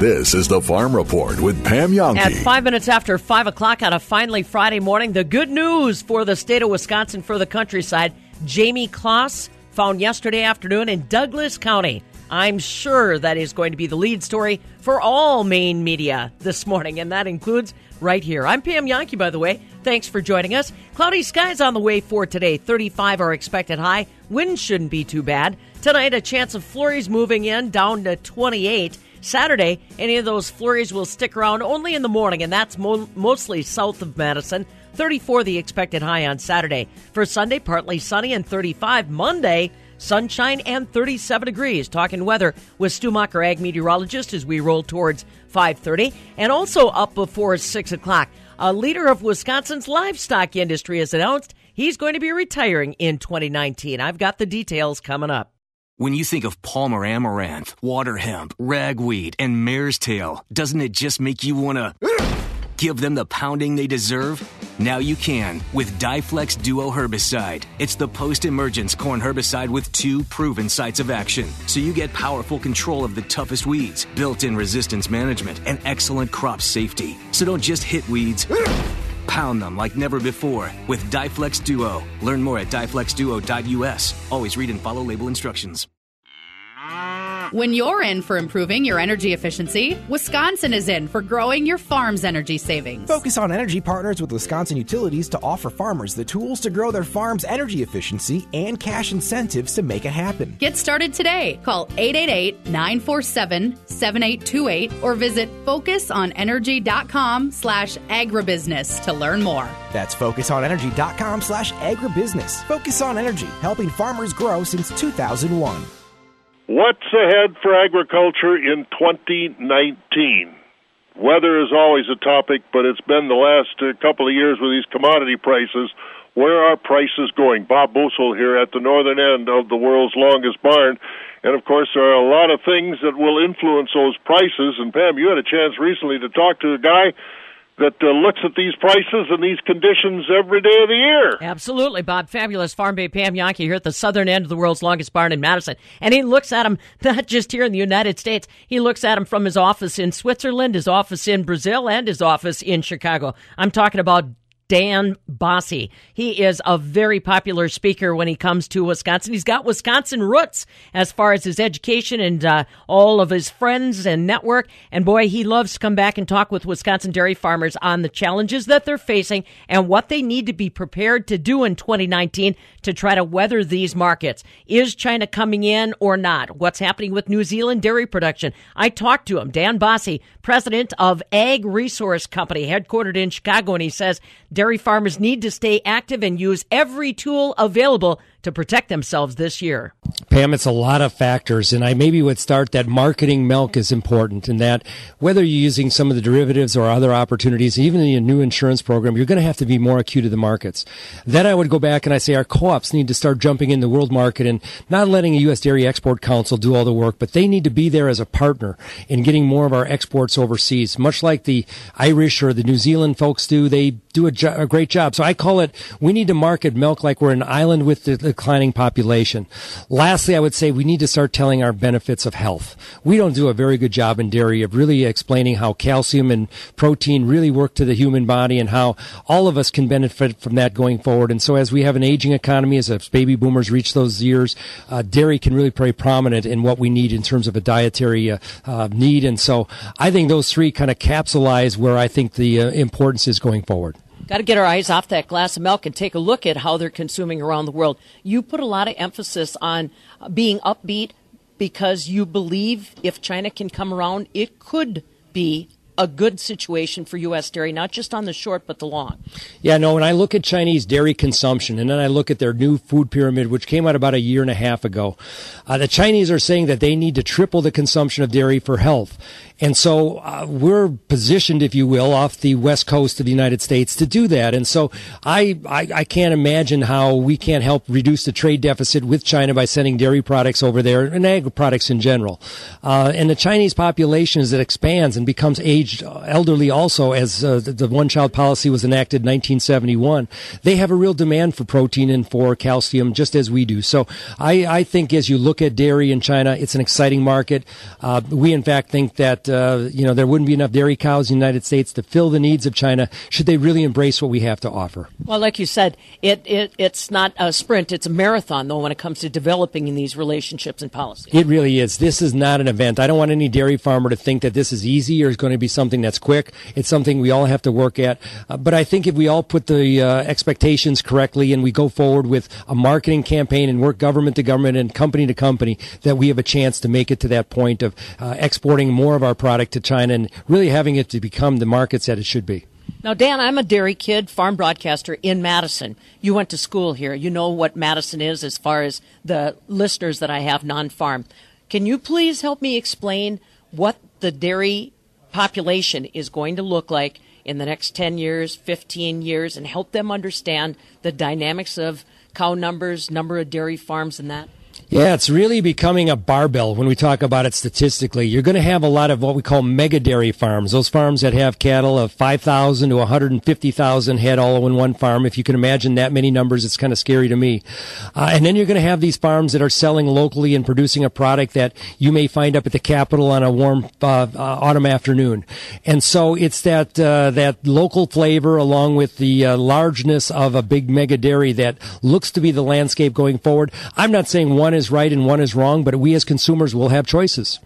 This is the Farm Report with Pam Jahnke. At five minutes after five o'clock on a finally Friday morning, the good news for the state of Wisconsin for the countryside. Jayme Closs found yesterday afternoon in Douglas County. I'm sure that is going to be the lead story for all main media this morning, and that includes right here. I'm Pam Jahnke, by the way. Thanks for joining us. Cloudy skies on the way for today. 35 are expected high. Wind shouldn't be too bad. Tonight, a chance of flurries moving in down to 28. Saturday, any of those flurries will stick around only in the morning, and that's mo- mostly south of Madison. 34 the expected high on Saturday. For Sunday, partly sunny and 35. Monday, sunshine and 37 degrees. Talking weather with Stu Macher, ag meteorologist, as we roll towards 5:30, and also up before 6 o'clock. A leader of Wisconsin's livestock industry has announced he's going to be retiring in 2019. I've got the details coming up. When you think of Palmer amaranth, water hemp, ragweed, and mare's tail, doesn't it just make you want to give them the pounding they deserve? Now you can with DiFlexx Duo herbicide. It's the post-emergence corn herbicide with two proven sites of action. So you get powerful control of the toughest weeds, built-in resistance management, and excellent crop safety. So don't just hit weeds. Pound them like never before with DiFlexx Duo. Learn more at dyflexduo.us. Always read and follow label instructions. When you're in for improving your energy efficiency, Wisconsin is in for growing your farm's energy savings. Focus on Energy partners with Wisconsin Utilities to offer farmers the tools to grow their farm's energy efficiency and cash incentives to make it happen. Get started today. Call 888-947-7828 or visit focusonenergy.com slash agribusiness to learn more. That's focusonenergy.com slash agribusiness. Focus on Energy, helping farmers grow since 2001. What's ahead for agriculture in 2019? Weather is always a topic, but it's been the last uh, couple of years with these commodity prices. Where are prices going? Bob Bosold here at the northern end of the world's longest barn. And of course, there are a lot of things that will influence those prices. And Pam, you had a chance recently to talk to a guy that uh, looks at these prices and these conditions every day of the year. Absolutely, Bob. Fabulous Farm Babe Pam Jahnke here at the southern end of the world's longest barn in Madison. And he looks at them not just here in the United States, he looks at them from his office in Switzerland, his office in Brazil, and his office in Chicago. I'm talking about Dan Basse. He is a very popular speaker when he comes to Wisconsin. He's got Wisconsin roots as far as his education and uh, all of his friends and network. And boy, he loves to come back and talk with Wisconsin dairy farmers on the challenges that they're facing and what they need to be prepared to do in 2019 to try to weather these markets. Is China coming in or not? What's happening with New Zealand dairy production? I talked to him, Dan Basse, president of Ag Resource Company, headquartered in Chicago, and he says dairy farmers need to stay active and use every tool available to protect themselves this year? Pam, it's a lot of factors, and I maybe would start that marketing milk is important, and that whether you're using some of the derivatives or other opportunities, even in a new insurance program, you're going to have to be more acute to the markets. Then I would go back and I say our co-ops need to start jumping in the world market and not letting a U.S. Dairy Export Council do all the work, but they need to be there as a partner in getting more of our exports overseas, much like the Irish or the New Zealand folks do. They do a, jo- a great job. So I call it, we need to market milk like we're an island with the, the declining population. Lastly, I would say we need to start telling our benefits of health. We don't do a very good job in dairy of really explaining how calcium and protein really work to the human body and how all of us can benefit from that going forward. And so as we have an aging economy, as baby boomers reach those years, uh, dairy can really play prominent in what we need in terms of a dietary uh, uh, need. And so I think those three kind of capsulize where I think the uh, importance is going forward. Got to get our eyes off that glass of milk and take a look at how they're consuming around the world. You put a lot of emphasis on being upbeat because you believe if China can come around, it could be a good situation for U.S. dairy, not just on the short, but the long. Yeah, no, when I look at Chinese dairy consumption and then I look at their new food pyramid, which came out about a year and a half ago, uh, the Chinese are saying that they need to triple the consumption of dairy for health. And so uh, we're positioned, if you will, off the west coast of the United States to do that. And so I, I, I can't imagine how we can't help reduce the trade deficit with China by sending dairy products over there and ag products in general. Uh, and the Chinese population, as it expands and becomes aged elderly also, as uh, the one child policy was enacted in 1971, they have a real demand for protein and for calcium, just as we do. So I, I think as you look at dairy in China, it's an exciting market. Uh, we, in fact, think that uh, you know there wouldn't be enough dairy cows in the United States to fill the needs of China should they really embrace what we have to offer. Well, like you said, it, it it's not a sprint; it's a marathon, though, when it comes to developing in these relationships and policies. It really is. This is not an event. I don't want any dairy farmer to think that this is easy or is going to be something that's quick. It's something we all have to work at. Uh, but I think if we all put the uh, expectations correctly and we go forward with a marketing campaign and work government to government and company to company, that we have a chance to make it to that point of uh, exporting more of our product to China and really having it to become the markets that it should be. Now, Dan, I'm a dairy kid, farm broadcaster in Madison. You went to school here. You know what Madison is as far as the listeners that I have non farm. Can you please help me explain what the dairy population is going to look like in the next 10 years, 15 years, and help them understand the dynamics of cow numbers, number of dairy farms, and that? Yeah, it's really becoming a barbell when we talk about it statistically. You're going to have a lot of what we call mega dairy farms, those farms that have cattle of 5,000 to 150,000 head all in one farm. If you can imagine that many numbers, it's kind of scary to me. Uh, and then you're going to have these farms that are selling locally and producing a product that you may find up at the Capitol on a warm uh, uh, autumn afternoon. And so it's that uh, that local flavor along with the uh, largeness of a big mega dairy that looks to be the landscape going forward. I'm not saying one is right and one is wrong, but we as consumers will have choices.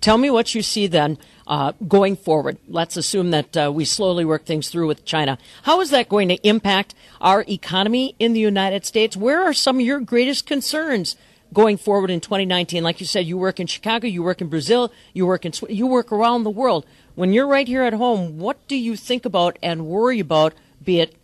Tell me what you see then uh, going forward. Let's assume that uh, we slowly work things through with China. How is that going to impact our economy in the United States? Where are some of your greatest concerns going forward in 2019? Like you said, you work in Chicago, you work in Brazil, you work in you work around the world. When you're right here at home, what do you think about and worry about? Be it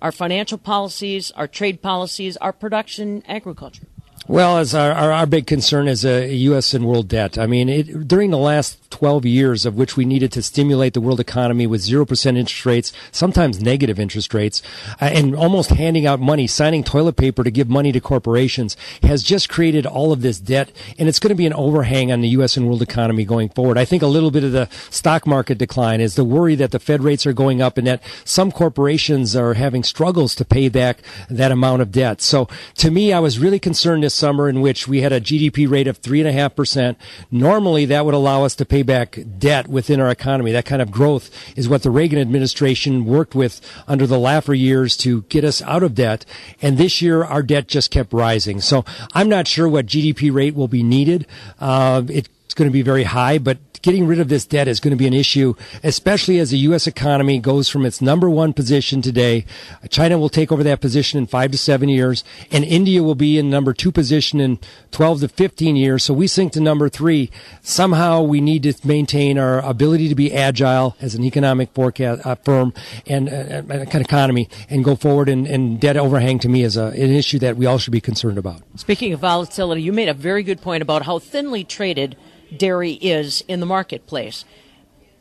our financial policies, our trade policies, our production, agriculture. Well, as our, our, our, big concern is a U.S. and world debt. I mean, it, during the last 12 years of which we needed to stimulate the world economy with 0% interest rates, sometimes negative interest rates, uh, and almost handing out money, signing toilet paper to give money to corporations has just created all of this debt. And it's going to be an overhang on the U.S. and world economy going forward. I think a little bit of the stock market decline is the worry that the Fed rates are going up and that some corporations are having struggles to pay back that amount of debt. So to me, I was really concerned this summer in which we had a GDP rate of 3.5%. Normally, that would allow us to pay back debt within our economy. That kind of growth is what the Reagan administration worked with under the Laffer years to get us out of debt. And this year, our debt just kept rising. So I'm not sure what GDP rate will be needed. Uh, it's going to be very high, but getting rid of this debt is going to be an issue, especially as the U.S. economy goes from its number one position today. China will take over that position in five to seven years, and India will be in number two position in 12 to 15 years. So we sink to number three. Somehow we need to maintain our ability to be agile as an economic forecast uh, firm and uh, uh of economy and go forward. And, and debt overhang to me is a, an issue that we all should be concerned about. Speaking of volatility, you made a very good point about how thinly traded dairy is in the marketplace.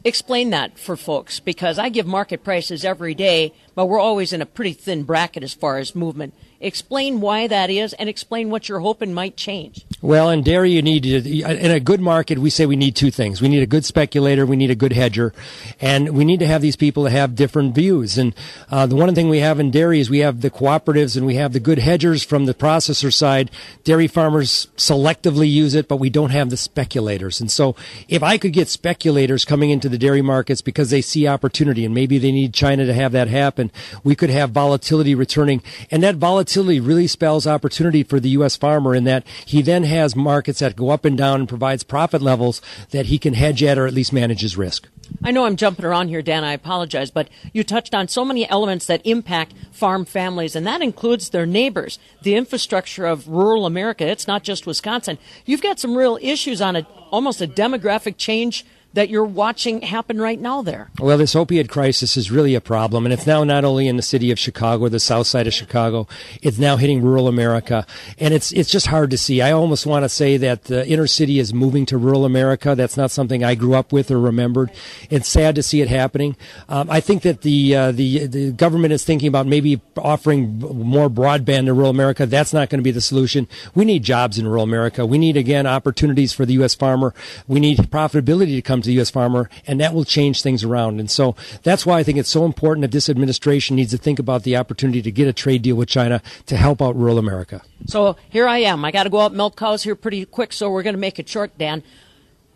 Explain that for folks because I give market prices every day, but we're always in a pretty thin bracket as far as movement. Explain why that is and explain what you're hoping might change. Well, in dairy, you need, in a good market, we say we need two things. We need a good speculator, we need a good hedger, and we need to have these people that have different views. And uh, the one thing we have in dairy is we have the cooperatives and we have the good hedgers from the processor side. Dairy farmers selectively use it, but we don't have the speculators. And so if I could get speculators coming into the dairy markets because they see opportunity and maybe they need China to have that happen, we could have volatility returning. And that volatility volatility really spells opportunity for the U.S. farmer in that he then has markets that go up and down and provides profit levels that he can hedge at or at least manage his risk. I know I'm jumping around here, Dan. I apologize, but you touched on so many elements that impact farm families, and that includes their neighbors, the infrastructure of rural America. It's not just Wisconsin. You've got some real issues on a almost a demographic change that you're watching happen right now there? Well, this opiate crisis is really a problem, and it's now not only in the city of Chicago, the south side of Chicago, it's now hitting rural America, and it's it's just hard to see. I almost want to say that the inner city is moving to rural America. That's not something I grew up with or remembered. It's sad to see it happening. Um, I think that the uh, the the government is thinking about maybe offering more broadband to rural America. That's not going to be the solution. We need jobs in rural America. We need again opportunities for the U.S. farmer. We need profitability to come to the U.S. farmer, and that will change things around. And so that's why I think it's so important that this administration needs to think about the opportunity to get a trade deal with China to help out rural America. So here I am. I got to go out milk cows here pretty quick, so we're going to make it short, Dan.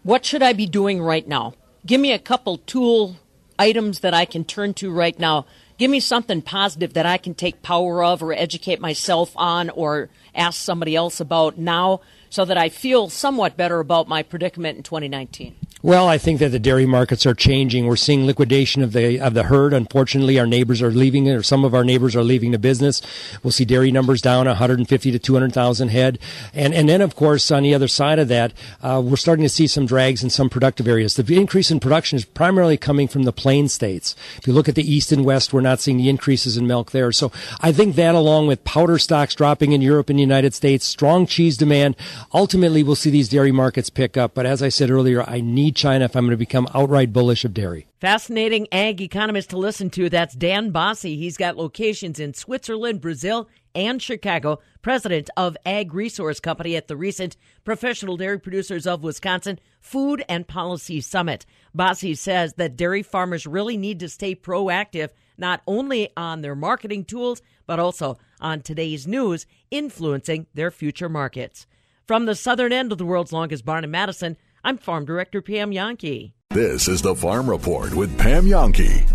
What should I be doing right now? Give me a couple tool items that I can turn to right now. Give me something positive that I can take power of or educate myself on or ask somebody else about now so that I feel somewhat better about my predicament in 2019. Well, I think that the dairy markets are changing. We're seeing liquidation of the of the herd. Unfortunately, our neighbors are leaving or some of our neighbors are leaving the business. We'll see dairy numbers down 150 to 200,000 head, and and then of course on the other side of that, uh, we're starting to see some drags in some productive areas. The increase in production is primarily coming from the plain states. If you look at the east and west, we're not seeing the increases in milk there. So I think that, along with powder stocks dropping in Europe and the United States, strong cheese demand, ultimately we'll see these dairy markets pick up. But as I said earlier, I need China if I'm going to become outright bullish of dairy. Fascinating ag economist to listen to. That's Dan Basse. He's got locations in Switzerland, Brazil, and Chicago. President of Ag Resource Company at the recent Professional Dairy Producers of Wisconsin Food and Policy Summit. Basse says that dairy farmers really need to stay proactive, not only on their marketing tools, but also on today's news influencing their future markets. From the southern end of the world's longest barn in Madison, I'm Farm Director Pam Jahnke. This is the Farm Report with Pam Jahnke.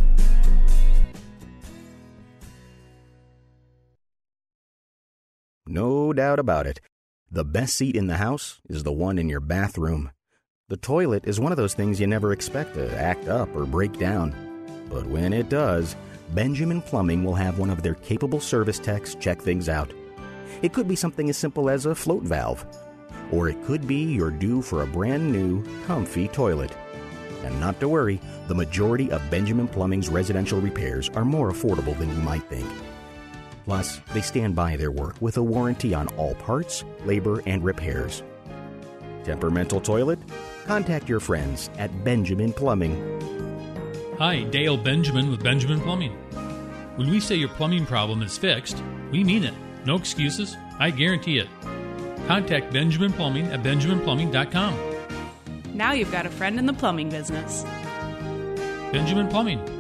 No doubt about it. The best seat in the house is the one in your bathroom. The toilet is one of those things you never expect to act up or break down. But when it does, Benjamin Plumbing will have one of their capable service techs check things out. It could be something as simple as a float valve or it could be you're due for a brand new, comfy toilet. And not to worry, the majority of Benjamin Plumbing's residential repairs are more affordable than you might think. Plus, they stand by their work with a warranty on all parts, labor, and repairs. Temperamental toilet? Contact your friends at Benjamin Plumbing. Hi, Dale Benjamin with Benjamin Plumbing. When we say your plumbing problem is fixed, we mean it. No excuses. I guarantee it. Contact Benjamin Plumbing at benjaminplumbing.com. Now you've got a friend in the plumbing business. Benjamin Plumbing.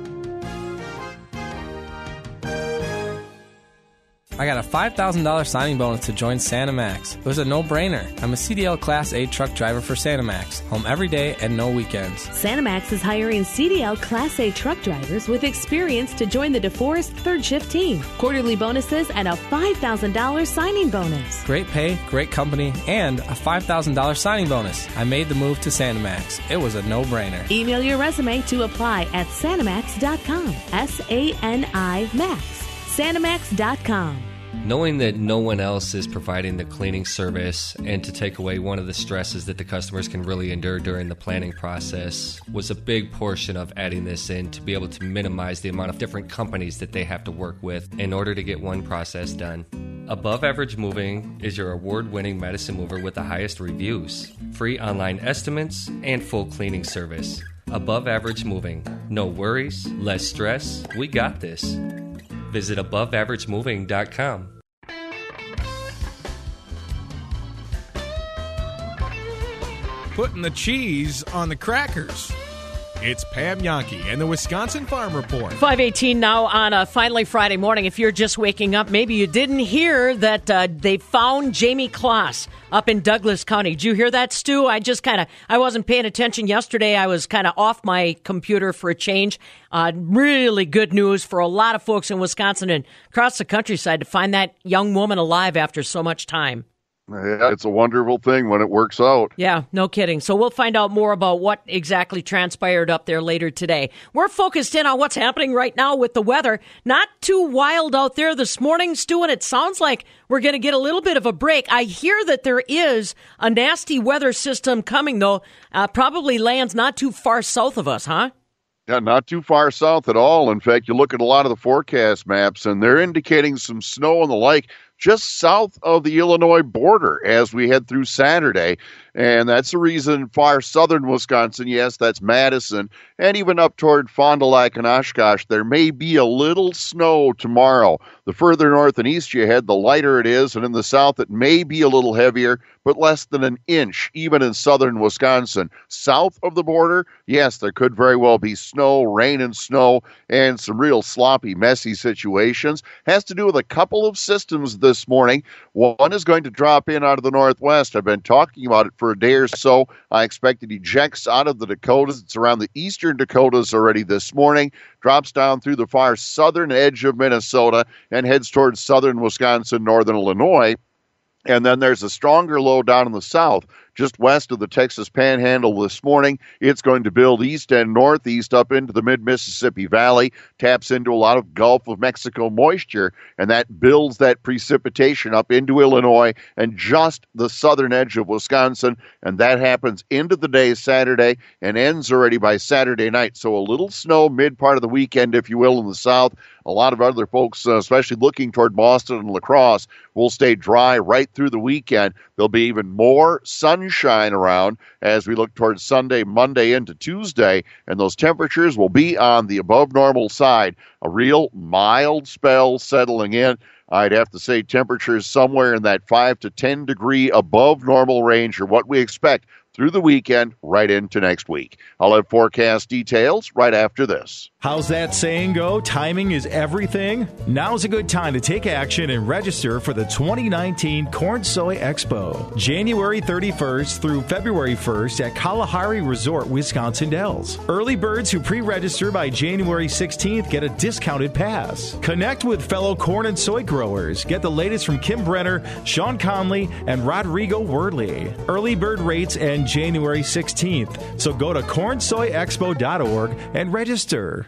I got a $5,000 signing bonus to join Sanimax. It was a no brainer. I'm a CDL Class A truck driver for Sanimax, home every day and no weekends. Sanimax is hiring CDL Class A truck drivers with experience to join the DeForest third shift team. Quarterly bonuses and a $5,000 signing bonus. Great pay, great company, and a $5,000 signing bonus. I made the move to Sanimax. It was a no brainer. Email your resume to apply at sanimax.com. S A N I Max. Sanimax.com. Knowing that no one else is providing the cleaning service and to take away one of the stresses that the customers can really endure during the planning process was a big portion of adding this in to be able to minimize the amount of different companies that they have to work with in order to get one process done. Above Average Moving is your award winning Madison mover with the highest reviews, free online estimates, and full cleaning service. Above Average Moving. No worries, less stress. We got this. Visit aboveaveragemoving.com. Putting the cheese on the crackers. It's Pam Jahnke and the Wisconsin Farm Report. 518 now on a finally Friday morning. If you're just waking up, maybe you didn't hear that uh, they found Jayme Closs up in Douglas County. Did you hear that, Stu? I just kind of, I wasn't paying attention yesterday. I was kind of off my computer for a change. Uh, really good news for a lot of folks in Wisconsin and across the countryside to find that young woman alive after so much time. Yeah, it's a wonderful thing when it works out. Yeah, no kidding. So we'll find out more about what exactly transpired up there later today. We're focused in on what's happening right now with the weather. Not too wild out there this morning, Stu, and it sounds like we're going to get a little bit of a break. I hear that there is a nasty weather system coming, though. Uh, probably lands not too far south of us, huh? Yeah, not too far south at all. In fact, you look at a lot of the forecast maps, and they're indicating some snow and the like just south of the Illinois border as we head through Saturday. And that's the reason far southern Wisconsin, yes, that's Madison, and even up toward Fond du Lac and Oshkosh, there may be a little snow tomorrow. The further north and east you head, the lighter it is, and in the south, it may be a little heavier, but less than an inch, even in southern Wisconsin. South of the border, yes, there could very well be snow, rain and snow, and some real sloppy, messy situations. Has to do with a couple of systems this morning. One is going to drop in out of the northwest. I've been talking about it for a day or so. I expect it ejects out of the Dakotas. It's around the eastern Dakotas already this morning, drops down through the far southern edge of Minnesota, and heads towards southern Wisconsin, northern Illinois. And then there's a stronger low down in the south just west of the Texas Panhandle this morning. It's going to build east and northeast up into the mid Mississippi Valley, taps into a lot of Gulf of Mexico moisture, and that builds that precipitation up into Illinois and just the southern edge of Wisconsin. And that happens into the day Saturday and ends already by Saturday night. So a little snow mid part of the weekend, if you will, in the south. A lot of other folks, uh, especially looking toward Boston and La Crosse, will stay dry right through the weekend. There'll be even more sun sunshine around as we look towards Sunday, Monday into Tuesday, and those temperatures will be on the above normal side. A real mild spell settling in. I'd have to say temperatures somewhere in that 5 to 10 degree above normal range are what we expect through the weekend right into next week. I'll have forecast details right after this. How's that saying go? Timing is everything. Now's a good time to take action and register for the 2019 Corn Soy Expo, January 31st through February 1st at Kalahari Resort, Wisconsin Dells. Early birds who pre-register by January 16th get a discounted pass. Connect with fellow corn and soy growers. Get the latest from Kim Brenner, Shawn Conley, and Rodrigo Werle. Early bird rates end January 16th. So go to cornsoyexpo.org and register.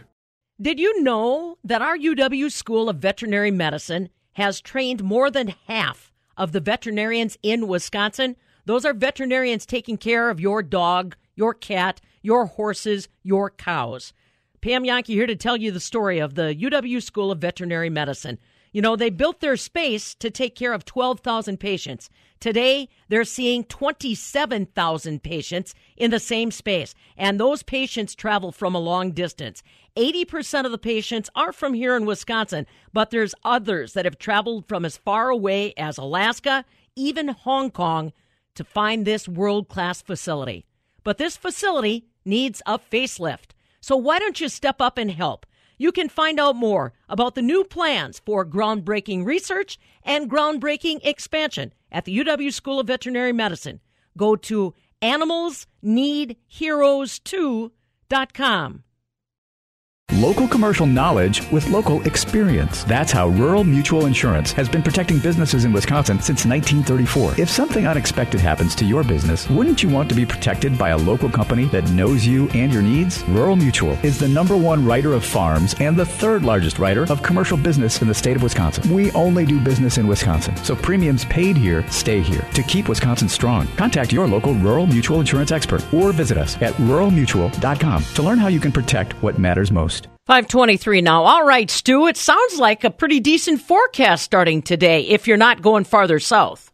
Did you know that our UW School of Veterinary Medicine has trained more than half of the veterinarians in Wisconsin? Those are veterinarians taking care of your dog, your cat, your horses, your cows. Pam Jahnke here to tell you the story of the UW School of Veterinary Medicine. You know, they built their space to take care of 12,000 patients. Today, they're seeing 27,000 patients in the same space, and those patients travel from a long distance. 80% of the patients are from here in Wisconsin, but there's others that have traveled from as far away as Alaska, even Hong Kong, to find this world class facility. But this facility needs a facelift. So why don't you step up and help? You can find out more about the new plans for groundbreaking research and groundbreaking expansion at the UW School of Veterinary Medicine. Go to animalsneedheroes2.com. Local commercial knowledge with local experience. That's how Rural Mutual Insurance has been protecting businesses in Wisconsin since 1934. If something unexpected happens to your business, wouldn't you want to be protected by a local company that knows you and your needs? Rural Mutual is the number one writer of farms and the third largest writer of commercial business in the state of Wisconsin. We only do business in Wisconsin, so premiums paid here stay here. To keep Wisconsin strong, contact your local Rural Mutual Insurance expert or visit us at ruralmutual.com to learn how you can protect what matters most. 523 now. All right, Stu, it sounds like a pretty decent forecast starting today if you're not going farther south.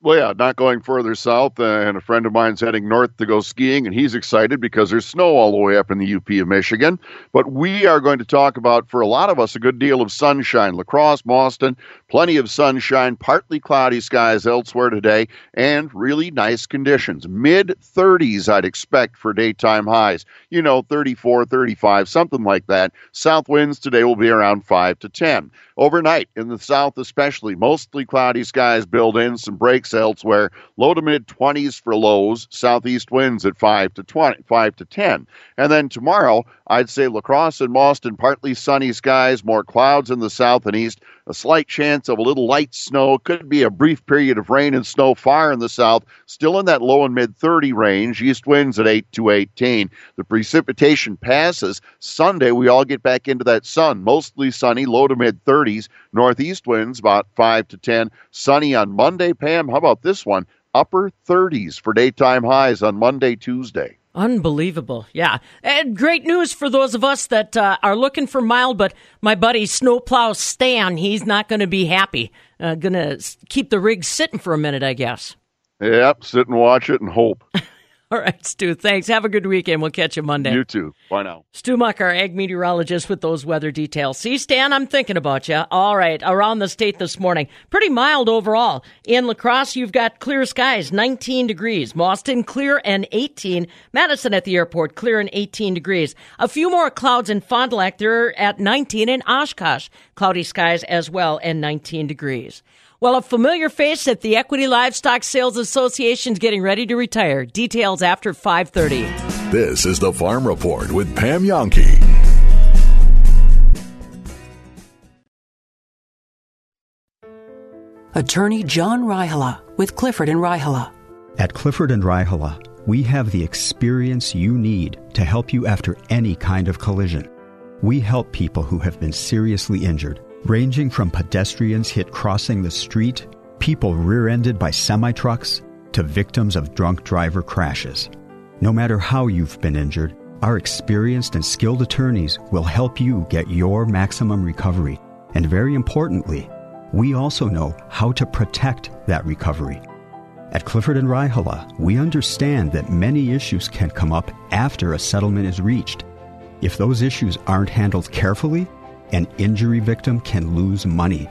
Well, yeah, not going further south. Uh, and a friend of mine's heading north to go skiing, and he's excited because there's snow all the way up in the UP of Michigan. But we are going to talk about, for a lot of us, a good deal of sunshine. La Crosse, Boston, plenty of sunshine, partly cloudy skies elsewhere today, and really nice conditions. Mid 30s, I'd expect for daytime highs. You know, 34, 35, something like that. South winds today will be around 5 to 10. Overnight, in the south especially, mostly cloudy skies build in, some breaks elsewhere. Low to mid 20s for lows, southeast winds at 5 to 20, 5 to 10. And then tomorrow, I'd say La Crosse and Boston, partly sunny skies, more clouds in the south and east, a slight chance of a little light snow. Could be a brief period of rain and snow far in the south, still in that low and mid 30 range. East winds at 8 to 18. The precipitation passes. Sunday, we all get back into that sun. Mostly sunny, low to mid 30s. Northeast winds about 5 to 10. Sunny on Monday, Pam. How about this one? Upper 30s for daytime highs on Monday, Tuesday. Unbelievable. Yeah. And great news for those of us that uh, are looking for mild, but my buddy Snowplow Stan, he's not going to be happy. Uh, going to keep the rig sitting for a minute, I guess. Yep, sit and watch it and hope. All right, Stu. Thanks. Have a good weekend. We'll catch you Monday. You too. Bye now. Stu Muck, our ag meteorologist with those weather details. See, Stan, I'm thinking about you. All right, around the state this morning. Pretty mild overall. In La Crosse, you've got clear skies, 19 degrees. Boston, clear and 18. Madison at the airport, clear and 18 degrees. A few more clouds in Fond du Lac. They're at 19 in Oshkosh. Cloudy skies as well and 19 degrees. Well, a familiar face at the Equity Livestock Sales Association is getting ready to retire. Details after 5:30. This is the Farm Report with Pam Jahnke. Attorney John Raihala with Clifford and Raihala. At Clifford and Raihala, we have the experience you need to help you after any kind of collision. We help people who have been seriously injured, ranging from pedestrians hit crossing the street, people rear ended by semi trucks, to victims of drunk driver crashes. No matter how you've been injured, our experienced and skilled attorneys will help you get your maximum recovery. And very importantly, we also know how to protect that recovery. At Clifford and Raihala, we understand that many issues can come up after a settlement is reached. If those issues aren't handled carefully, an injury victim can lose money.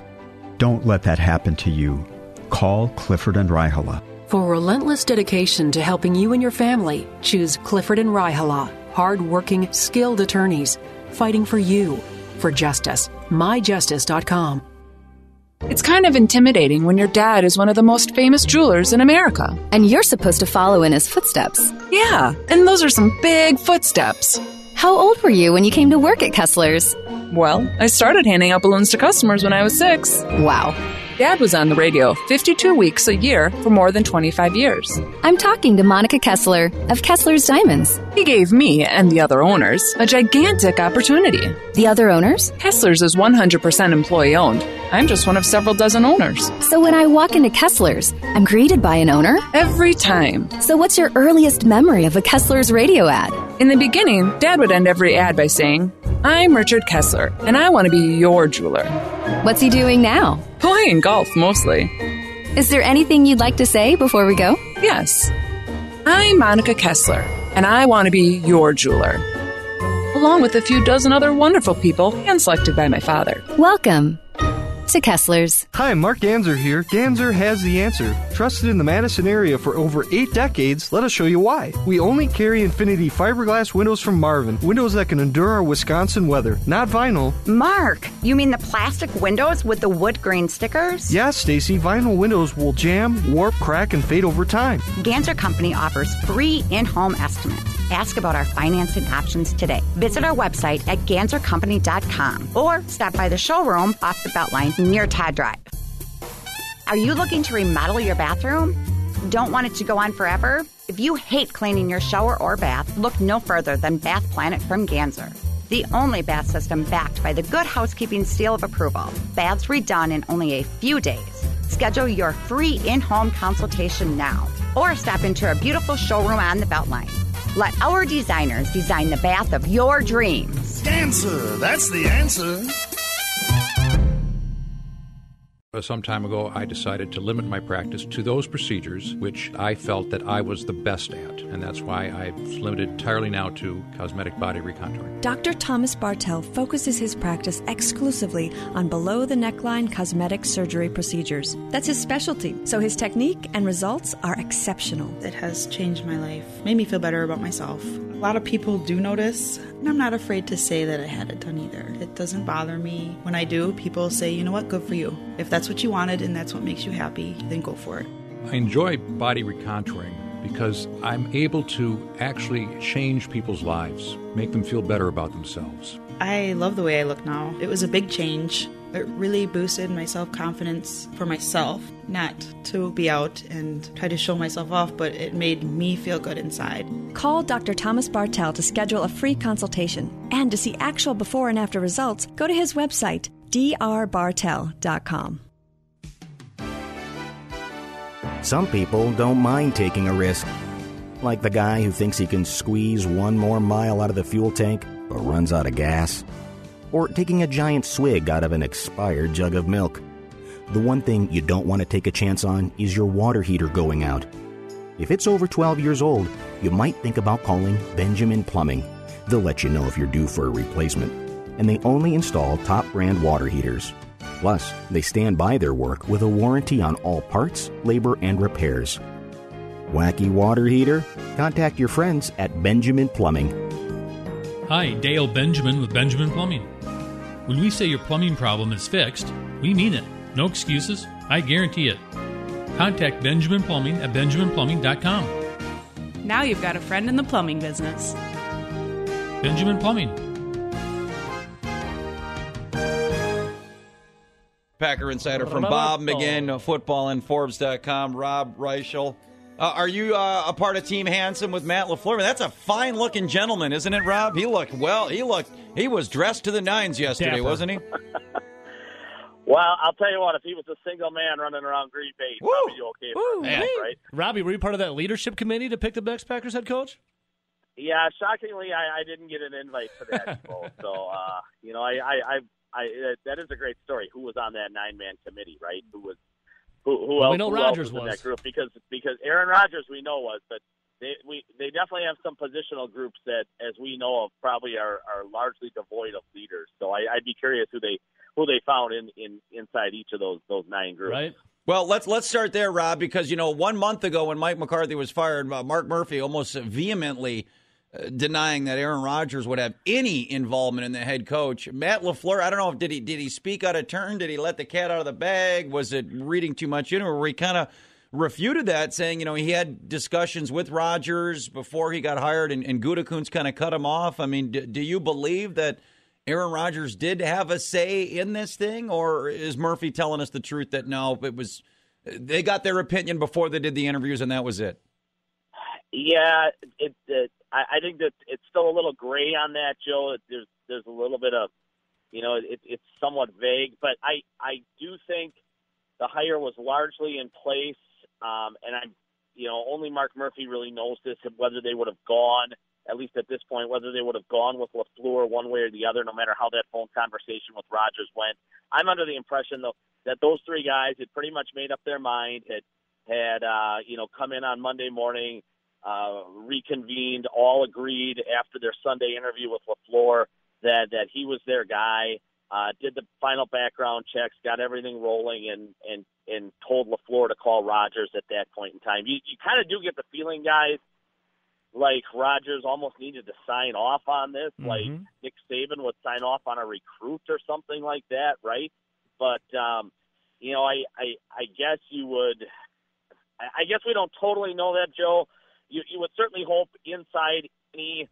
Don't let that happen to you. Call Clifford and Raihala. For relentless dedication to helping you and your family, choose Clifford and Raihala, hard-working, skilled attorneys fighting for you, for justice. MyJustice.com. It's kind of intimidating when your dad is one of the most famous jewelers in America. And you're supposed to follow in his footsteps. Yeah, and those are some big footsteps. How old were you when you came to work at Kessler's? Well, I started handing out balloons to customers when I was six. Wow. Dad was on the radio 52 weeks a year for more than 25 years. I'm talking to Monica Kessler of Kessler's Diamonds. He gave me and the other owners a gigantic opportunity. The other owners? Kessler's is 100% employee owned. I'm just one of several dozen owners. So when I walk into Kessler's, I'm greeted by an owner? Every time. So what's your earliest memory of a Kessler's radio ad? In the beginning, Dad would end every ad by saying, I'm Richard Kessler, and I want to be your jeweler. What's he doing now? Playing golf mostly. Is there anything you'd like to say before we go? Yes. I'm Monica Kessler, and I want to be your jeweler. Along with a few dozen other wonderful people hand selected by my father. Welcome to Kessler's. Hi, Mark Ganzer here. Ganzer has the answer. Trusted in the Madison area for over eight decades, let us show you why. We only carry Infinity fiberglass windows from Marvin, windows that can endure our Wisconsin weather, not vinyl. Mark, you mean the plastic windows with the wood grain stickers? Yes, Stacy, vinyl windows will jam, warp, crack, and fade over time. Ganzer Company offers free in home estimates. Ask about our financing options today. Visit our website at ganzercompany.com or stop by the showroom off the Beltline near Todd Drive. Are you looking to remodel your bathroom? Don't want it to go on forever? If you hate cleaning your shower or bath, look no further than Bath Planet from Ganzer. The only bath system backed by the Good Housekeeping seal of approval. Baths redone in only a few days. Schedule your free in home consultation now or stop into our beautiful showroom on the Beltline. Let our designers design the bath of your dreams. Ganzer, that's the answer. Some time ago, I decided to limit my practice to those procedures which I felt that I was the best at, and that's why I've limited entirely now to cosmetic body recontouring. Dr. Thomas Bartel focuses his practice exclusively on below the neckline cosmetic surgery procedures. That's his specialty, so his technique and results are exceptional. It has changed my life, made me feel better about myself. A lot of people do notice, and I'm not afraid to say that I had it done either. It doesn't bother me. When I do, people say, you know what, good for you. If that's what you wanted and that's what makes you happy, then go for it. I enjoy body recontouring because I'm able to actually change people's lives, make them feel better about themselves. I love the way I look now. It was a big change. It really boosted my self confidence for myself, not to be out and try to show myself off, but it made me feel good inside. Call Dr. Thomas Bartel to schedule a free consultation. And to see actual before and after results, go to his website, drbartel.com. Some people don't mind taking a risk, Like the guy who thinks he can squeeze one more mile out of the fuel tank but runs out of gas? Or taking a giant swig out of an expired jug of milk? The one thing you don't want to take a chance on is your water heater going out. If it's over 12 years old, you might think about calling Benjamin Plumbing. They'll let you know if you're due for a replacement. And they only install top brand water heaters. Plus, they stand by their work with a warranty on all parts, labor, and repairs. Wacky water heater? Contact your friends at Benjamin Plumbing. Hi, Dale Benjamin with Benjamin Plumbing. When we say your plumbing problem is fixed, we mean it. No excuses. I guarantee it. Contact Benjamin Plumbing at benjaminplumbing.com. Now you've got a friend in the plumbing business. Benjamin Plumbing. Packer Insider from Bob McGinn, footballandforbes.com, Rob Reischel. Uh, are you uh, a part of Team Handsome with Matt LaFleur? That's a fine looking gentleman, isn't it, Rob? He looked well. He looked, he was dressed to the nines yesterday, Dapper. wasn't he? Well, I'll tell you what. If he was a single man running around Green Bay, he'd probably be okay for Man. him, right? Robbie, were you part of that leadership committee to pick the next Packers head coach? Yeah, shockingly, I, I didn't get an invite for that. Expo. so, uh, you know, I, I, I, I, uh, that is a great story. Who was on that nine man committee, right? Who was, who, who Well, else? we know who else Rodgers was in that group because because Aaron Rodgers we know was, but they we they definitely have some positional groups that, as we know of, probably are are largely devoid of leaders. So I, I'd be curious who they who they found in in inside each of those those nine groups. Right. Well, let's let's start there, Rob, because you know one month ago when Mike McCarthy was fired, uh, Mark Murphy almost vehemently denying that Aaron Rodgers would have any involvement in the head coach. Matt Lafleur, I don't know if did he did he speak out of turn? Did he let the cat out of the bag? Was it reading too much into, it? Where he kind of refuted that, saying you know he had discussions with Rodgers before he got hired, and, and Gutekunst kind of cut him off. I mean, do, do you believe that? Aaron Rodgers did have a say in this thing, or is Murphy telling us the truth that no, it was they got their opinion before they did the interviews and that was it? Yeah, it, it I, I think that it's still a little gray on that, Joe. There's there's a little bit of, you know, it, it's somewhat vague, but I I do think the hire was largely in place, um, and I'm, you know, only Mark Murphy really knows this whether they would have gone at least at this point whether they would have gone with Lafleur one way or the other, no matter how that phone conversation with Rodgers went. I'm under the impression though that those three guys had pretty much made up their mind, had had uh, you know come in on Monday morning uh, reconvened, all agreed after their Sunday interview with Lafleur that that he was their guy. Uh, did the final background checks, got everything rolling, and and and told Lafleur to call Rodgers at that point in time. You you kind of do get the feeling, guys, like Rodgers almost needed to sign off on this, like Nick Saban would sign off on a recruit or something like that, right? But um, you know, I I I guess you would. I guess we don't totally know that, Joe you, you would certainly hope inside any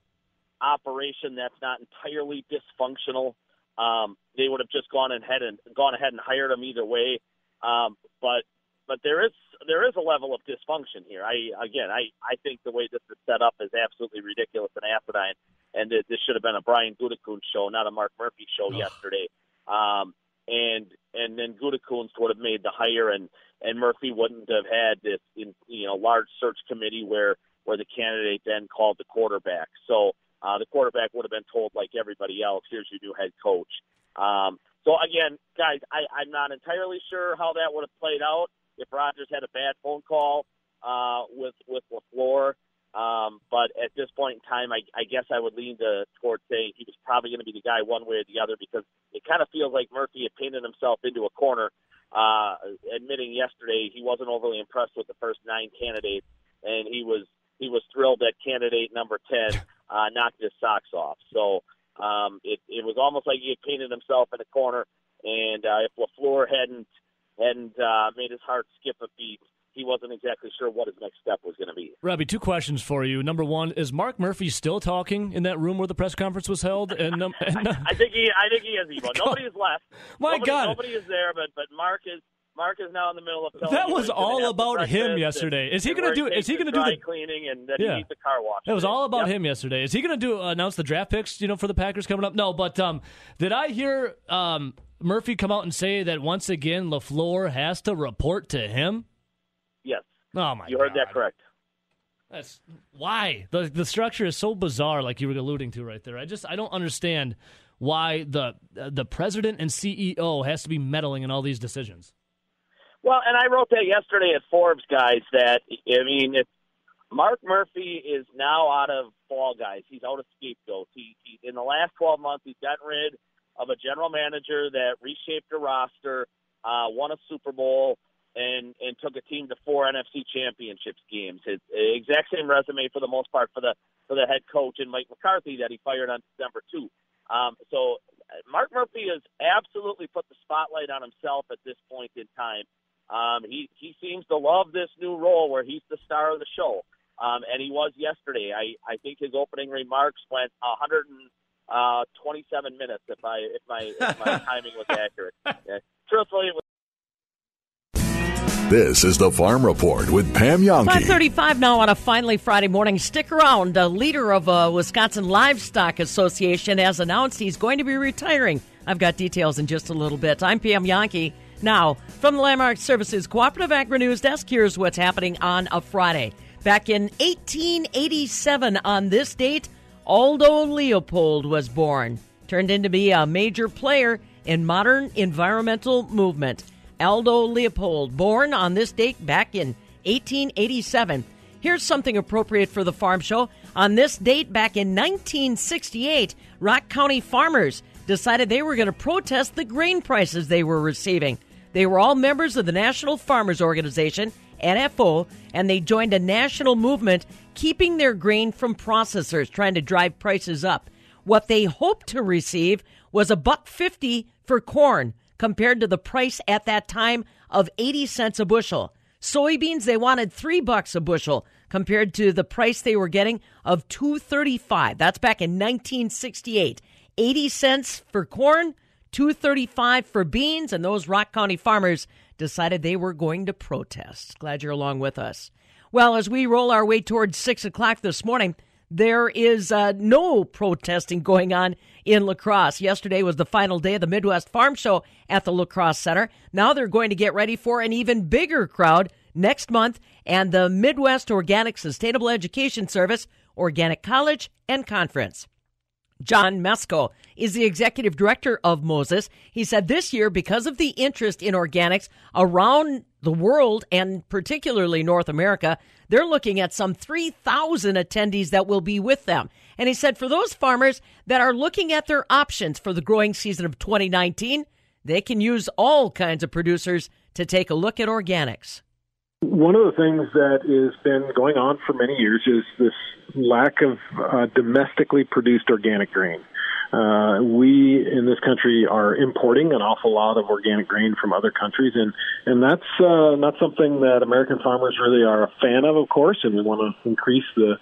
operation that's not entirely dysfunctional, um, they would have just gone ahead and gone ahead and hired him either way. Um, but but there is there is a level of dysfunction here. I again I I think the way this is set up is absolutely ridiculous and asinine, and that this should have been a Brian Gutekunst show, not a Mark Murphy show yesterday. Um, and and then Gutekunst would have made the hire, and and Murphy wouldn't have had this in, you know large search committee where where the candidate then called the quarterback. So uh, the quarterback would have been told like everybody else, here's your new head coach. Um, so again, guys, I, I'm not entirely sure how that would have played out if Rodgers had a bad phone call uh, with with Lafleur. Um, but at this point in time, I, I guess I would lean to towards saying he was probably going to be the guy one way or the other because it kind of feels like Murphy had painted himself into a corner, uh, admitting yesterday he wasn't overly impressed with the first nine candidates, and he was he was thrilled that candidate number ten uh, knocked his socks off. So um, it it was almost like he had painted himself in a corner, and uh, if Lafleur hadn't hadn't uh, made his heart skip a beat, he wasn't exactly sure what his next step was going to be. Robbie, two questions for you. Number one, is Mark Murphy still talking in that room where the press conference was held? And, um, and uh, I think he I think he is Evo. Nobody is left. My nobody, God. nobody is there, but but Mark is. Mark is now in the middle of That was all about him yesterday. Is he gonna do- is he gonna do the- cleaning and then Yeah. he needs the car wash? It was all about Yep. him yesterday. Is he going to do announce the draft picks? You know, for the Packers coming up? No, but um, did I hear um, Murphy come out and say that once again Lafleur has to report to him? Yes. Oh my! You heard God. that correct. That's why the the structure is so bizarre, like you were alluding to right there. I just I don't understand why the the president and CEO has to be meddling in all these decisions. Well, and I wrote that yesterday at Forbes, guys. That I mean, if Mark Murphy is now out of fall guys, he's out of scapegoats. He, he in the last twelve months, he's gotten rid of a general manager that reshaped a roster, uh, won a Super Bowl, and and took a team to four NFC championships games. His exact same resume for the most part for the for the head coach and Mike McCarthy that he fired on December two. Um, so Mark Murphy has absolutely put the spotlight on himself at this point in time. Um, he he seems to love this new role where he's the star of the show, um, and he was yesterday. I I think his opening remarks went 127 uh, minutes if I if my if my timing was accurate. Yeah. Truthfully, it was This is the Farm Report with Pam Jahnke. 535 now on a finally Friday morning. Stick around. A leader of a Wisconsin Livestock Association has announced he's going to be retiring. I've got details in just a little bit. I'm Pam Jahnke. Now, from the Landmark Services Cooperative Agri News Desk, here's what's happening on a Friday. Back in 1887, on this date, Aldo Leopold was born. Turned into be a major player in modern environmental movement. Aldo Leopold, born on this date back in 1887. Here's something appropriate for the farm show. On this date back in 1968, Rock County farmers decided they were going to protest the grain prices they were receiving. They were all members of the National Farmers Organization, NFO, and they joined a national movement keeping their grain from processors trying to drive prices up. What they hoped to receive was a buck 50 for corn compared to the price at that time of 80 cents a bushel. Soybeans they wanted 3 bucks a bushel compared to the price they were getting of 235. That's back in 1968. 80 cents for corn, 235 for beans, and those Rock County farmers decided they were going to protest. Glad you're along with us. Well, as we roll our way towards 6 o'clock this morning, there is uh, no protesting going on in La Crosse. Yesterday was the final day of the Midwest Farm Show at the La Crosse Center. Now they're going to get ready for an even bigger crowd next month and the Midwest Organic Sustainable Education Service, Organic College and Conference. John Mesko is the executive director of Moses. He said this year, because of the interest in organics around the world and particularly North America, they're looking at some 3,000 attendees that will be with them. And he said for those farmers that are looking at their options for the growing season of 2019, they can use all kinds of producers to take a look at organics. One of the things that has been going on for many years is this lack of uh, domestically produced organic grain. Uh, we in this country are importing an awful lot of organic grain from other countries, and and that's uh, not something that American farmers really are a fan of, of course. And we want to increase the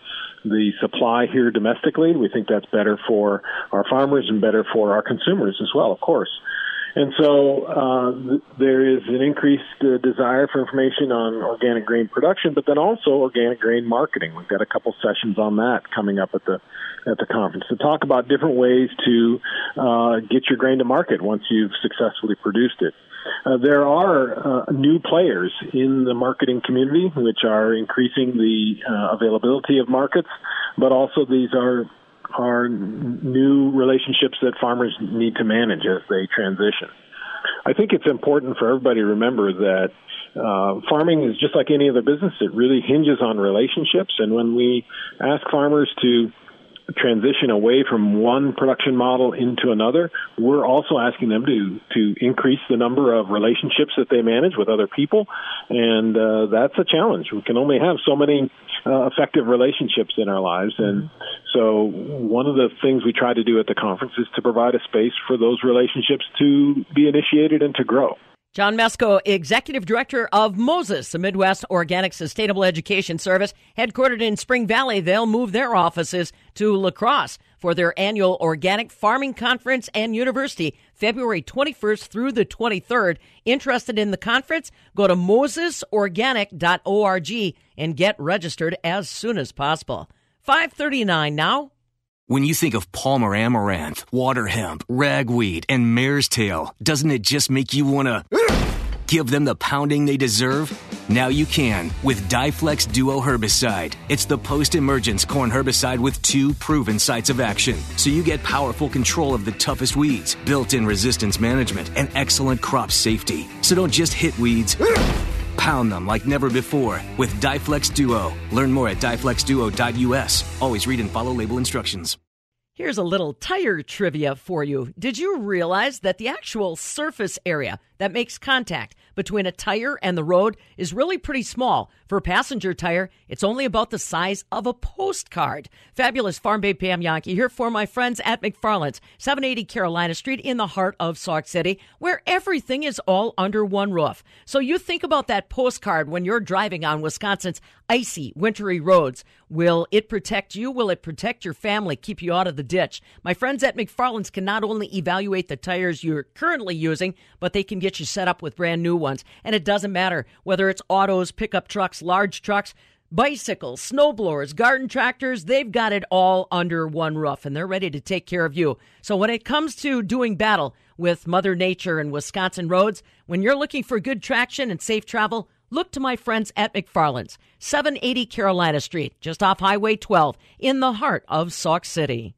the supply here domestically. We think that's better for our farmers and better for our consumers as well, of course. And so uh, th- there is an increased uh, desire for information on organic grain production, but then also organic grain marketing. We've got a couple sessions on that coming up at the at the conference to talk about different ways to uh, get your grain to market once you've successfully produced it. Uh, there are uh, new players in the marketing community which are increasing the uh, availability of markets, but also these are are new relationships that farmers need to manage as they transition. I think it's important for everybody to remember that uh, farming is just like any other business. It really hinges on relationships. And when we ask farmers to transition away from one production model into another, we're also asking them to to increase the number of relationships that they manage with other people, and uh, that's a challenge. We can only have so many uh, effective relationships in our lives, and so one of the things we try to do at the conference is to provide a space for those relationships to be initiated and to grow. John Mesko, Executive Director of Moses, the Midwest Organic Sustainable Education Service, headquartered in Spring Valley. They'll move their offices to La Crosse for their annual Organic Farming Conference and University, February 21st through the 23rd. Interested in the conference? Go to mosesorganic.org and get registered as soon as possible. 539 now. When you think of Palmer amaranth, water hemp, ragweed, and mare's tail, doesn't it just make you want to Give them the pounding they deserve? Now you can with DiFlexx Duo Herbicide. It's the post emergence corn herbicide with two proven sites of action. So you get powerful control of the toughest weeds, built in resistance management, and excellent crop safety. So don't just hit weeds. Pound them like never before with DiFlexx Duo. Learn more at diflexxduo.us. Always read and follow label instructions. Here's a little tire trivia for you. Did you realize that the actual surface area that makes contact between a tire and the road is really pretty small? For a passenger tire, it's only about the size of a postcard. Fabulous Farm Babe Pam Jahnke here for my friends at McFarland's, 780 Carolina Street in the heart of Sauk City, where everything is all under one roof. So you think about that postcard when you're driving on Wisconsin's icy, wintry roads. Will it protect you? Will it protect your family, keep you out of the ditch? My friends at McFarland's can not only evaluate the tires you're currently using, but they can get you set up with brand new ones. And it doesn't matter whether it's autos, pickup trucks, large trucks, bicycles, snowblowers, garden tractors, they've got it all under one roof and they're ready to take care of you. So when it comes to doing battle with Mother Nature and Wisconsin roads, when you're looking for good traction and safe travel, look to my friends at McFarland's, 780 Carolina Street, just off Highway 12, in the heart of Sauk City.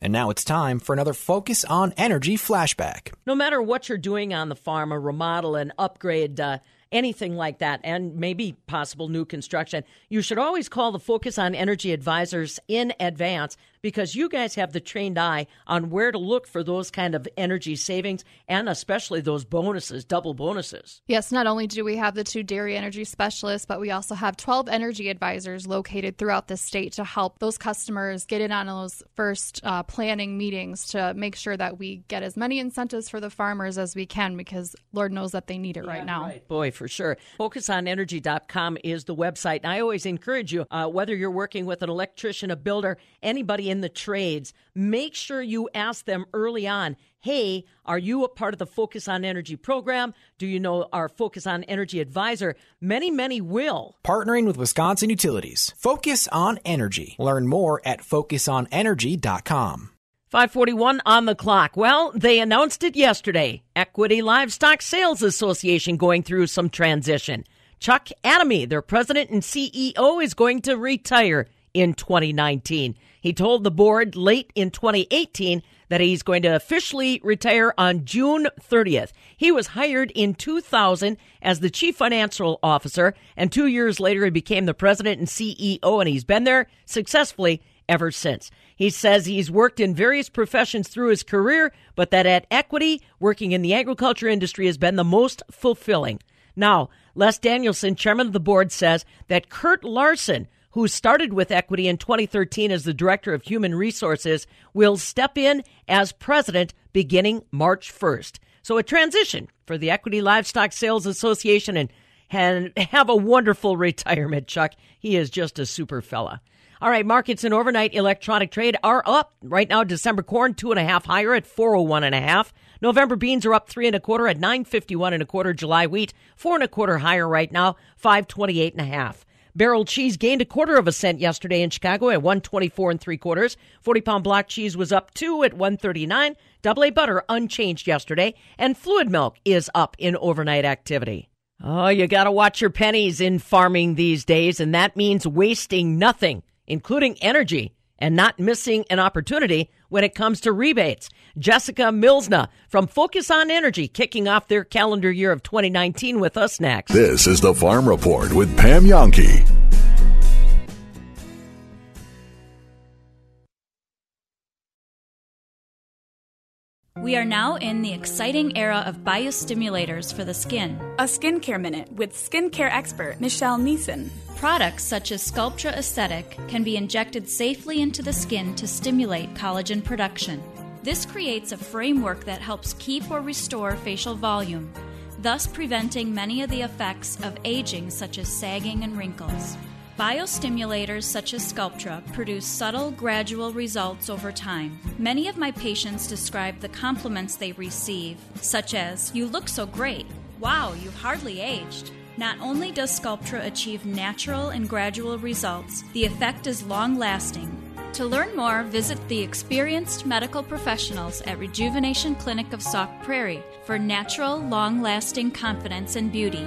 And now it's time for another Focus on Energy flashback. No matter what you're doing on the farm, a remodel, an upgrade, uh, anything like that, and maybe possible new construction, you should always call the Focus on Energy advisors in advance because you guys have the trained eye on where to look for those kind of energy savings and especially those bonuses, double bonuses. Yes, not only do we have the two dairy energy specialists, but we also have 12 energy advisors located throughout the state to help those customers get in on those first uh, planning meetings to make sure that we get as many incentives for the farmers as we can because Lord knows that they need it yeah, right now. Right. Boy, for sure. FocusOnEnergy.com is the website. And I always encourage you, uh, whether you're working with an electrician, a builder, anybody in the trades, make sure you ask them early on hey, are you a part of the Focus on Energy program? Do you know our Focus on Energy advisor? Many, many will. Partnering with Wisconsin Utilities. Focus on Energy. Learn more at focusonenergy.com. 541 on the clock. Well, they announced it yesterday. Equity Livestock Sales Association going through some transition. Chuck Adami, their president and CEO, is going to retire in 2019. He told the board late in 2018 that he's going to officially retire on June 30th. He was hired in 2000 as the chief financial officer, and two years later, he became the president and CEO, and he's been there successfully ever since. He says he's worked in various professions through his career, but that at Equity, working in the agriculture industry has been the most fulfilling. Now, Les Danielson, chairman of the board, says that Kurt Larson, who started with Equity in 2013 as the Director of Human Resources, will step in as president beginning March 1st. So a transition for the Equity Livestock Sales Association and, and have a wonderful retirement, Chuck. He is just a super fella. All right, markets and overnight electronic trade are up right now. December corn two and a half higher at four oh one and a half. November beans are up three and a quarter at nine fifty one and a quarter. July wheat four and a quarter higher right now, five twenty eight and a half. Barrel cheese gained a quarter of a cent yesterday in Chicago at 124 and three quarters. 40 pound block cheese was up two at 139. Double A butter unchanged yesterday. And fluid milk is up in overnight activity. Oh, you got to watch your pennies in farming these days, and that means wasting nothing, including energy, and not missing an opportunity when it comes to rebates. Jessica Milsna from Focus on Energy kicking off their calendar year of 2019 with us next. This is the Farm Report with Pam Jahnke. We are now in the exciting era of biostimulators for the skin. A skincare minute with skincare expert Michelle Neeson. Products such as Sculptra Aesthetic can be injected safely into the skin to stimulate collagen production. This creates a framework that helps keep or restore facial volume, thus preventing many of the effects of aging, such as sagging and wrinkles. Biostimulators such as Sculptra produce subtle, gradual results over time. Many of my patients describe the compliments they receive, such as, You look so great. Wow, you've hardly aged. Not only does Sculptra achieve natural and gradual results, the effect is long lasting. To learn more, visit the experienced medical professionals at Rejuvenation Clinic of Sauk Prairie for natural, long lasting confidence and beauty.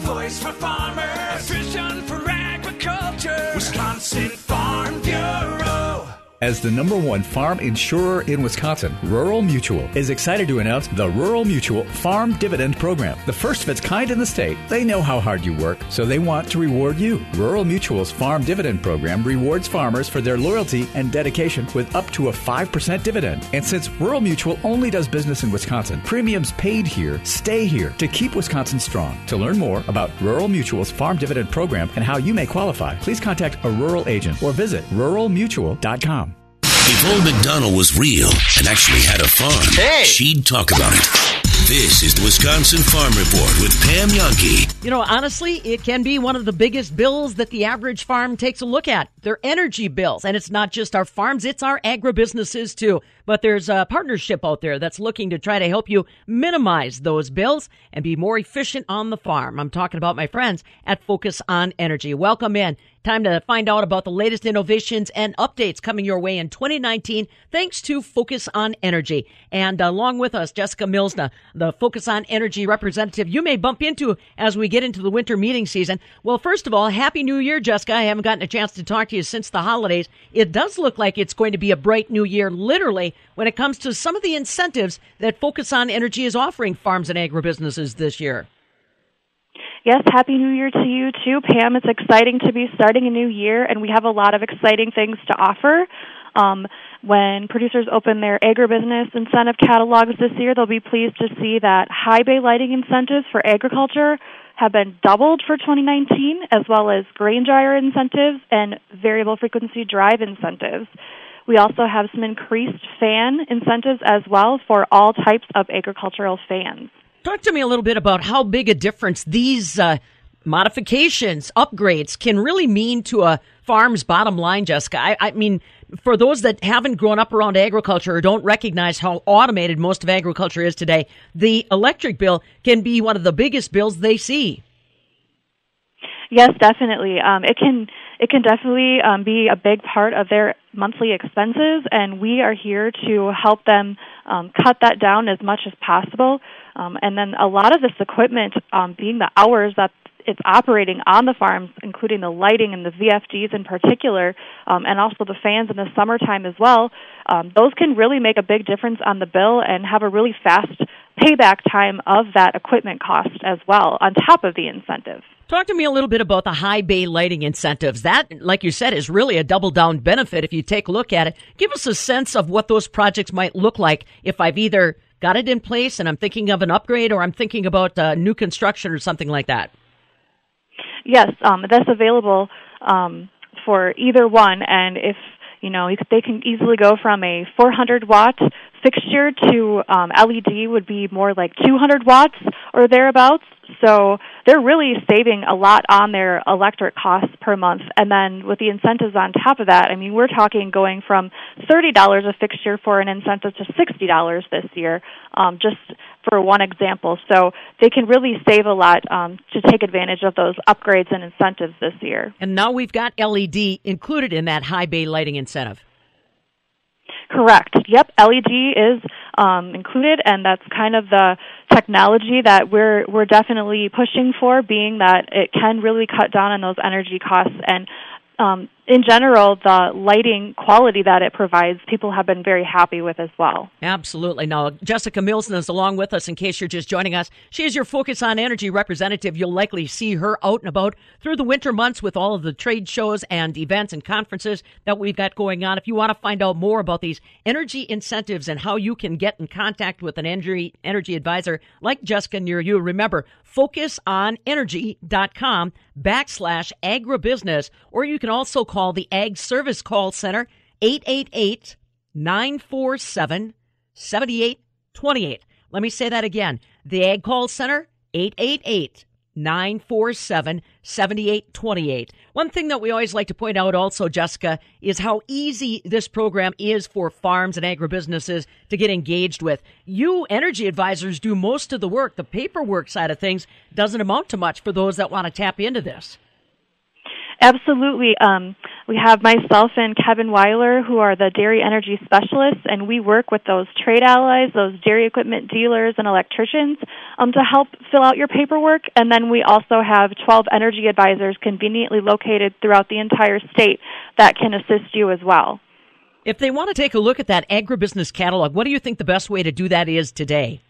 Voice for farmers, a vision for agriculture. Wisconsin Farm Bureau. As the number one farm insurer in Wisconsin, Rural Mutual is excited to announce the Rural Mutual Farm Dividend Program, the first of its kind in the state. They know how hard you work, so they want to reward you. Rural Mutual's Farm Dividend Program rewards farmers for their loyalty and dedication with up to a 5% dividend. And since Rural Mutual only does business in Wisconsin, premiums paid here stay here to keep Wisconsin strong. To learn more about Rural Mutual's Farm Dividend Program and how you may qualify, please contact a rural agent or visit ruralmutual.com. If Old McDonald was real and actually had a farm, Hey! she'd talk about it. This is the Wisconsin Farm Report with Pam Jahnke. You know, honestly, it can be one of the biggest bills that the average farm takes a look at. They're energy bills. And it's not just our farms, it's our agribusinesses too. But there's a partnership out there that's looking to try to help you minimize those bills and be more efficient on the farm. I'm talking about my friends at Focus on Energy. Welcome in. Time to find out about the latest innovations and updates coming your way in 2019 thanks to Focus on Energy. And along with us, Jessica Milsna, the Focus on Energy representative you may bump into as we get into the winter meeting season. Well, first of all, Happy New Year, Jessica. I haven't gotten a chance to talk to you since the holidays. It does look like it's going to be a bright new year, literally, when it comes to some of the incentives that Focus on Energy is offering farms and agribusinesses this year. Yes, Happy New Year to you too, Pam. It's exciting to be starting a new year, and we have a lot of exciting things to offer. Um, when producers open their agribusiness incentive catalogs this year, they'll be pleased to see that high bay lighting incentives for agriculture have been doubled for 2019, as well as grain dryer incentives and variable frequency drive incentives. We also have some increased fan incentives as well for all types of agricultural fans. Talk to me a little bit about how big a difference these uh, modifications, upgrades can really mean to a farm's bottom line, Jessica. I, I mean, for those that haven't grown up around agriculture or don't recognize how automated most of agriculture is today, the electric bill can be one of the biggest bills they see. Yes, definitely. Um, it can it can definitely um, be a big part of their monthly expenses, and we are here to help them um, cut that down as much as possible. Um, and then a lot of this equipment, um, being the hours that it's operating on the farms, including the lighting and the VFDs in particular, um, and also the fans in the summertime as well, um, those can really make a big difference on the bill and have a really fast payback time of that equipment cost as well, on top of the incentive. Talk to me a little bit about the high bay lighting incentives. That, like you said, is really a double down benefit if you take a look at it. Give us a sense of what those projects might look like if I've either got it in place and I'm thinking of an upgrade or I'm thinking about uh, new construction or something like that. Yes, um, that's available um, for either one, and if you know, they can easily go from a 400 watt fixture to um, LED would be more like 200 watts or thereabouts. So they're really saving a lot on their electric costs per month. And then with the incentives on top of that, I mean, we're talking going from $30 a fixture for an incentive to $60 this year, um, just for one example. So they can really save a lot um, to take advantage of those upgrades and incentives this year. And now we've got LED included in that high bay lighting incentive. Correct. Yep, LED is um, included, and that's kind of the technology that we're we're definitely pushing for, being that it can really cut down on those energy costs and um, in general, the lighting quality that it provides, people have been very happy with as well. Absolutely. Now, Jessica Milsna is along with us in case you're just joining us. She is your Focus on Energy representative. You'll likely see her out and about through the winter months with all of the trade shows and events and conferences that we've got going on. If you want to find out more about these energy incentives and how you can get in contact with an energy, energy advisor like Jessica near you, remember, focusonenergy.com backslash agribusiness, or you can also call the Ag Service Call Center, 888 947 7828. Let me say that again. The Ag Call Center, 888 947 7828. One thing that we always like to point out also, Jessica, is how easy this program is for farms and agribusinesses to get engaged with. You energy advisors do most of the work. The paperwork side of things doesn't amount to much for those that want to tap into this. Absolutely. Um, we have myself and Kevin Weiler, who are the dairy energy specialists, and we work with those trade allies, those dairy equipment dealers, and electricians um, to help fill out your paperwork. And then we also have 12 energy advisors conveniently located throughout the entire state that can assist you as well. If they want to take a look at that agribusiness catalog, what do you think the best way to do that is today?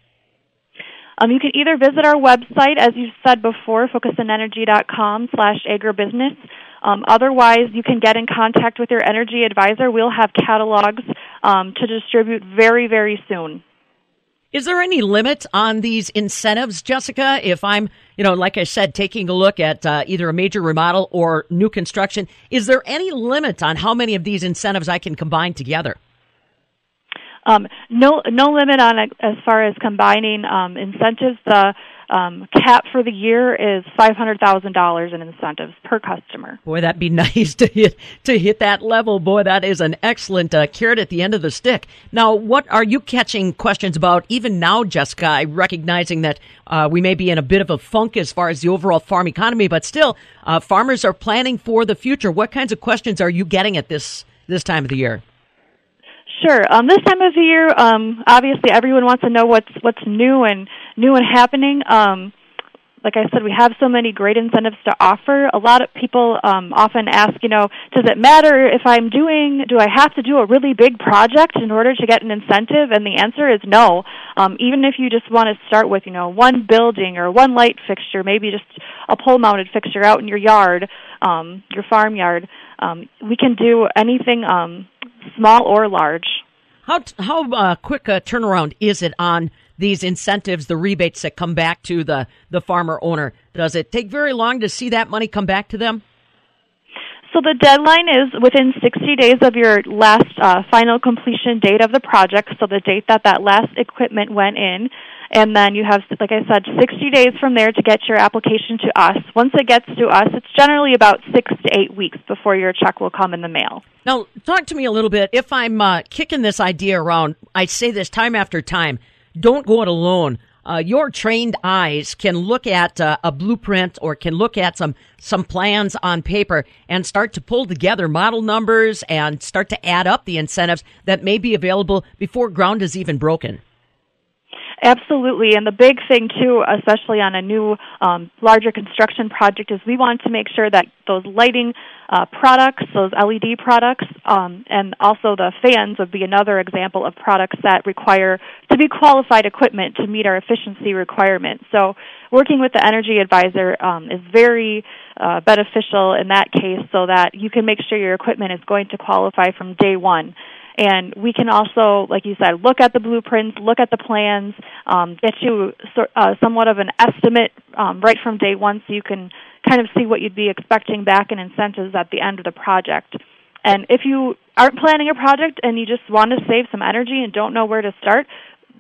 Um, you can either visit our website, as you said before, focusonenergy.com slash agribusiness. Um, otherwise, you can get in contact with your energy advisor. We'll have catalogs um, to distribute very, very soon. Is there any limit on these incentives, Jessica? If I'm, you know, like I said, taking a look at uh, either a major remodel or new construction, is there any limit on how many of these incentives I can combine together? Um, no, no limit on as far as combining um, incentives. The um, cap for the year is five hundred thousand dollars in incentives per customer. Boy, that'd be nice to hit to hit that level. Boy, that is an excellent uh, carrot at the end of the stick. Now, what are you catching questions about even now, Jessica? Recognizing that uh, we may be in a bit of a funk as far as the overall farm economy, but still, uh, farmers are planning for the future. What kinds of questions are you getting at this this time of the year? Sure. Um, this time of the year, um, obviously everyone wants to know what's what's new and new and happening. Um, like I said, we have so many great incentives to offer. A lot of people um, often ask, you know, does it matter if I'm doing? Do I have to do a really big project in order to get an incentive? And the answer is no. Um, even if you just want to start with, you know, one building or one light fixture, maybe just a pole-mounted fixture out in your yard, um, your farmyard, um, we can do anything. Um, small or large. How how uh, quick a turnaround is it on these incentives, the rebates that come back to the the farmer owner? Does it take very long to see that money come back to them? So the deadline is within 60 days of your last uh, final completion date of the project. So the date that that last equipment went in, and then you have, like I said, 60 days from there to get your application to us. Once it gets to us, it's generally about six to eight weeks before your check will come in the mail. Now, talk to me a little bit. If I'm uh, kicking this idea around, I say this time after time don't go it alone. Uh, your trained eyes can look at uh, a blueprint or can look at some some plans on paper and start to pull together model numbers and start to add up the incentives that may be available before ground is even broken. Absolutely, and the big thing too, especially on a new, um, larger construction project, is we want to make sure that those lighting uh, products, those LED products, um, and also the fans would be another example of products that require to be qualified equipment to meet our efficiency requirements. So, working with the energy advisor um, is very uh, beneficial in that case, so that you can make sure your equipment is going to qualify from day one. And we can also, like you said, look at the blueprints, look at the plans, um, get you uh, somewhat of an estimate um, right from day one so you can kind of see what you'd be expecting back in incentives at the end of the project. And if you aren't planning a project and you just want to save some energy and don't know where to start,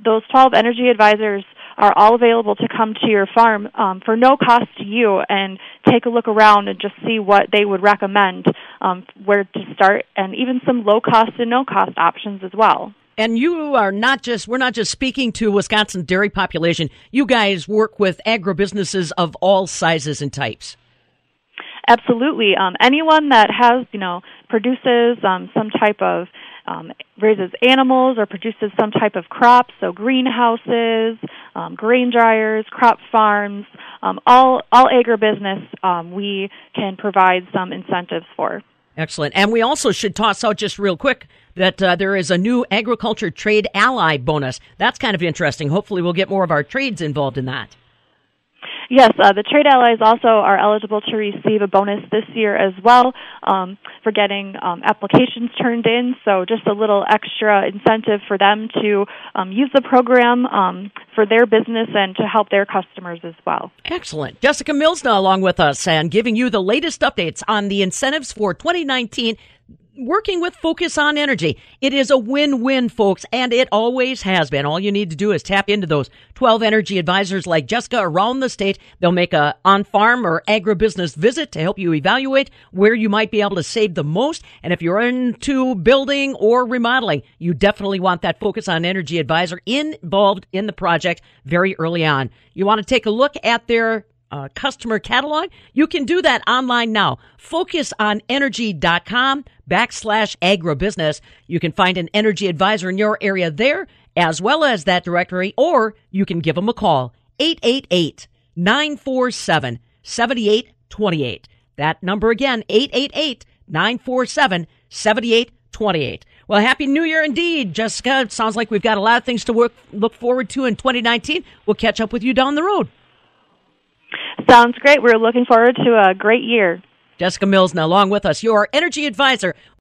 those 12 energy advisors are all available to come to your farm um, for no cost to you and take a look around and just see what they would recommend um, where to start and even some low cost and no cost options as well. And you are not just, we're not just speaking to Wisconsin dairy population. You guys work with agribusinesses of all sizes and types. Absolutely. Um, anyone that has, you know, produces um, some type of um, raises animals or produces some type of crop, so greenhouses, um, grain dryers, crop farms, um, all all agribusiness um, we can provide some incentives for. Excellent. And we also should toss out just real quick that uh, there is a new agriculture trade ally bonus. That's kind of interesting. Hopefully, we'll get more of our trades involved in that. Yes, uh, the trade allies also are eligible to receive a bonus this year as well um, for getting um, applications turned in. So just a little extra incentive for them to um, use the program um, for their business and to help their customers as well. Excellent. Jessica Milsna along with us and giving you the latest updates on the incentives for 2019 working with Focus on Energy. It is a win-win, folks, and it always has been. All you need to do is tap into those 12 energy advisors like Jessica around the state. They'll make a on-farm or agribusiness visit to help you evaluate where you might be able to save the most. And if you're into building or remodeling, you definitely want that Focus on Energy advisor involved in the project very early on. You want to take a look at their uh, customer catalog, you can do that online now. FocusOnEnergy.com backslash agribusiness. You can find an energy advisor in your area there, as well as that directory, or you can give them a call. 888 947 7828. That number again, 888 947 7828. Well, Happy New Year indeed, Jessica. It sounds like we've got a lot of things to work, look forward to in 2019. We'll catch up with you down the road. Sounds great. We're looking forward to a great year. Jessica Milsna along with us, your energy advisor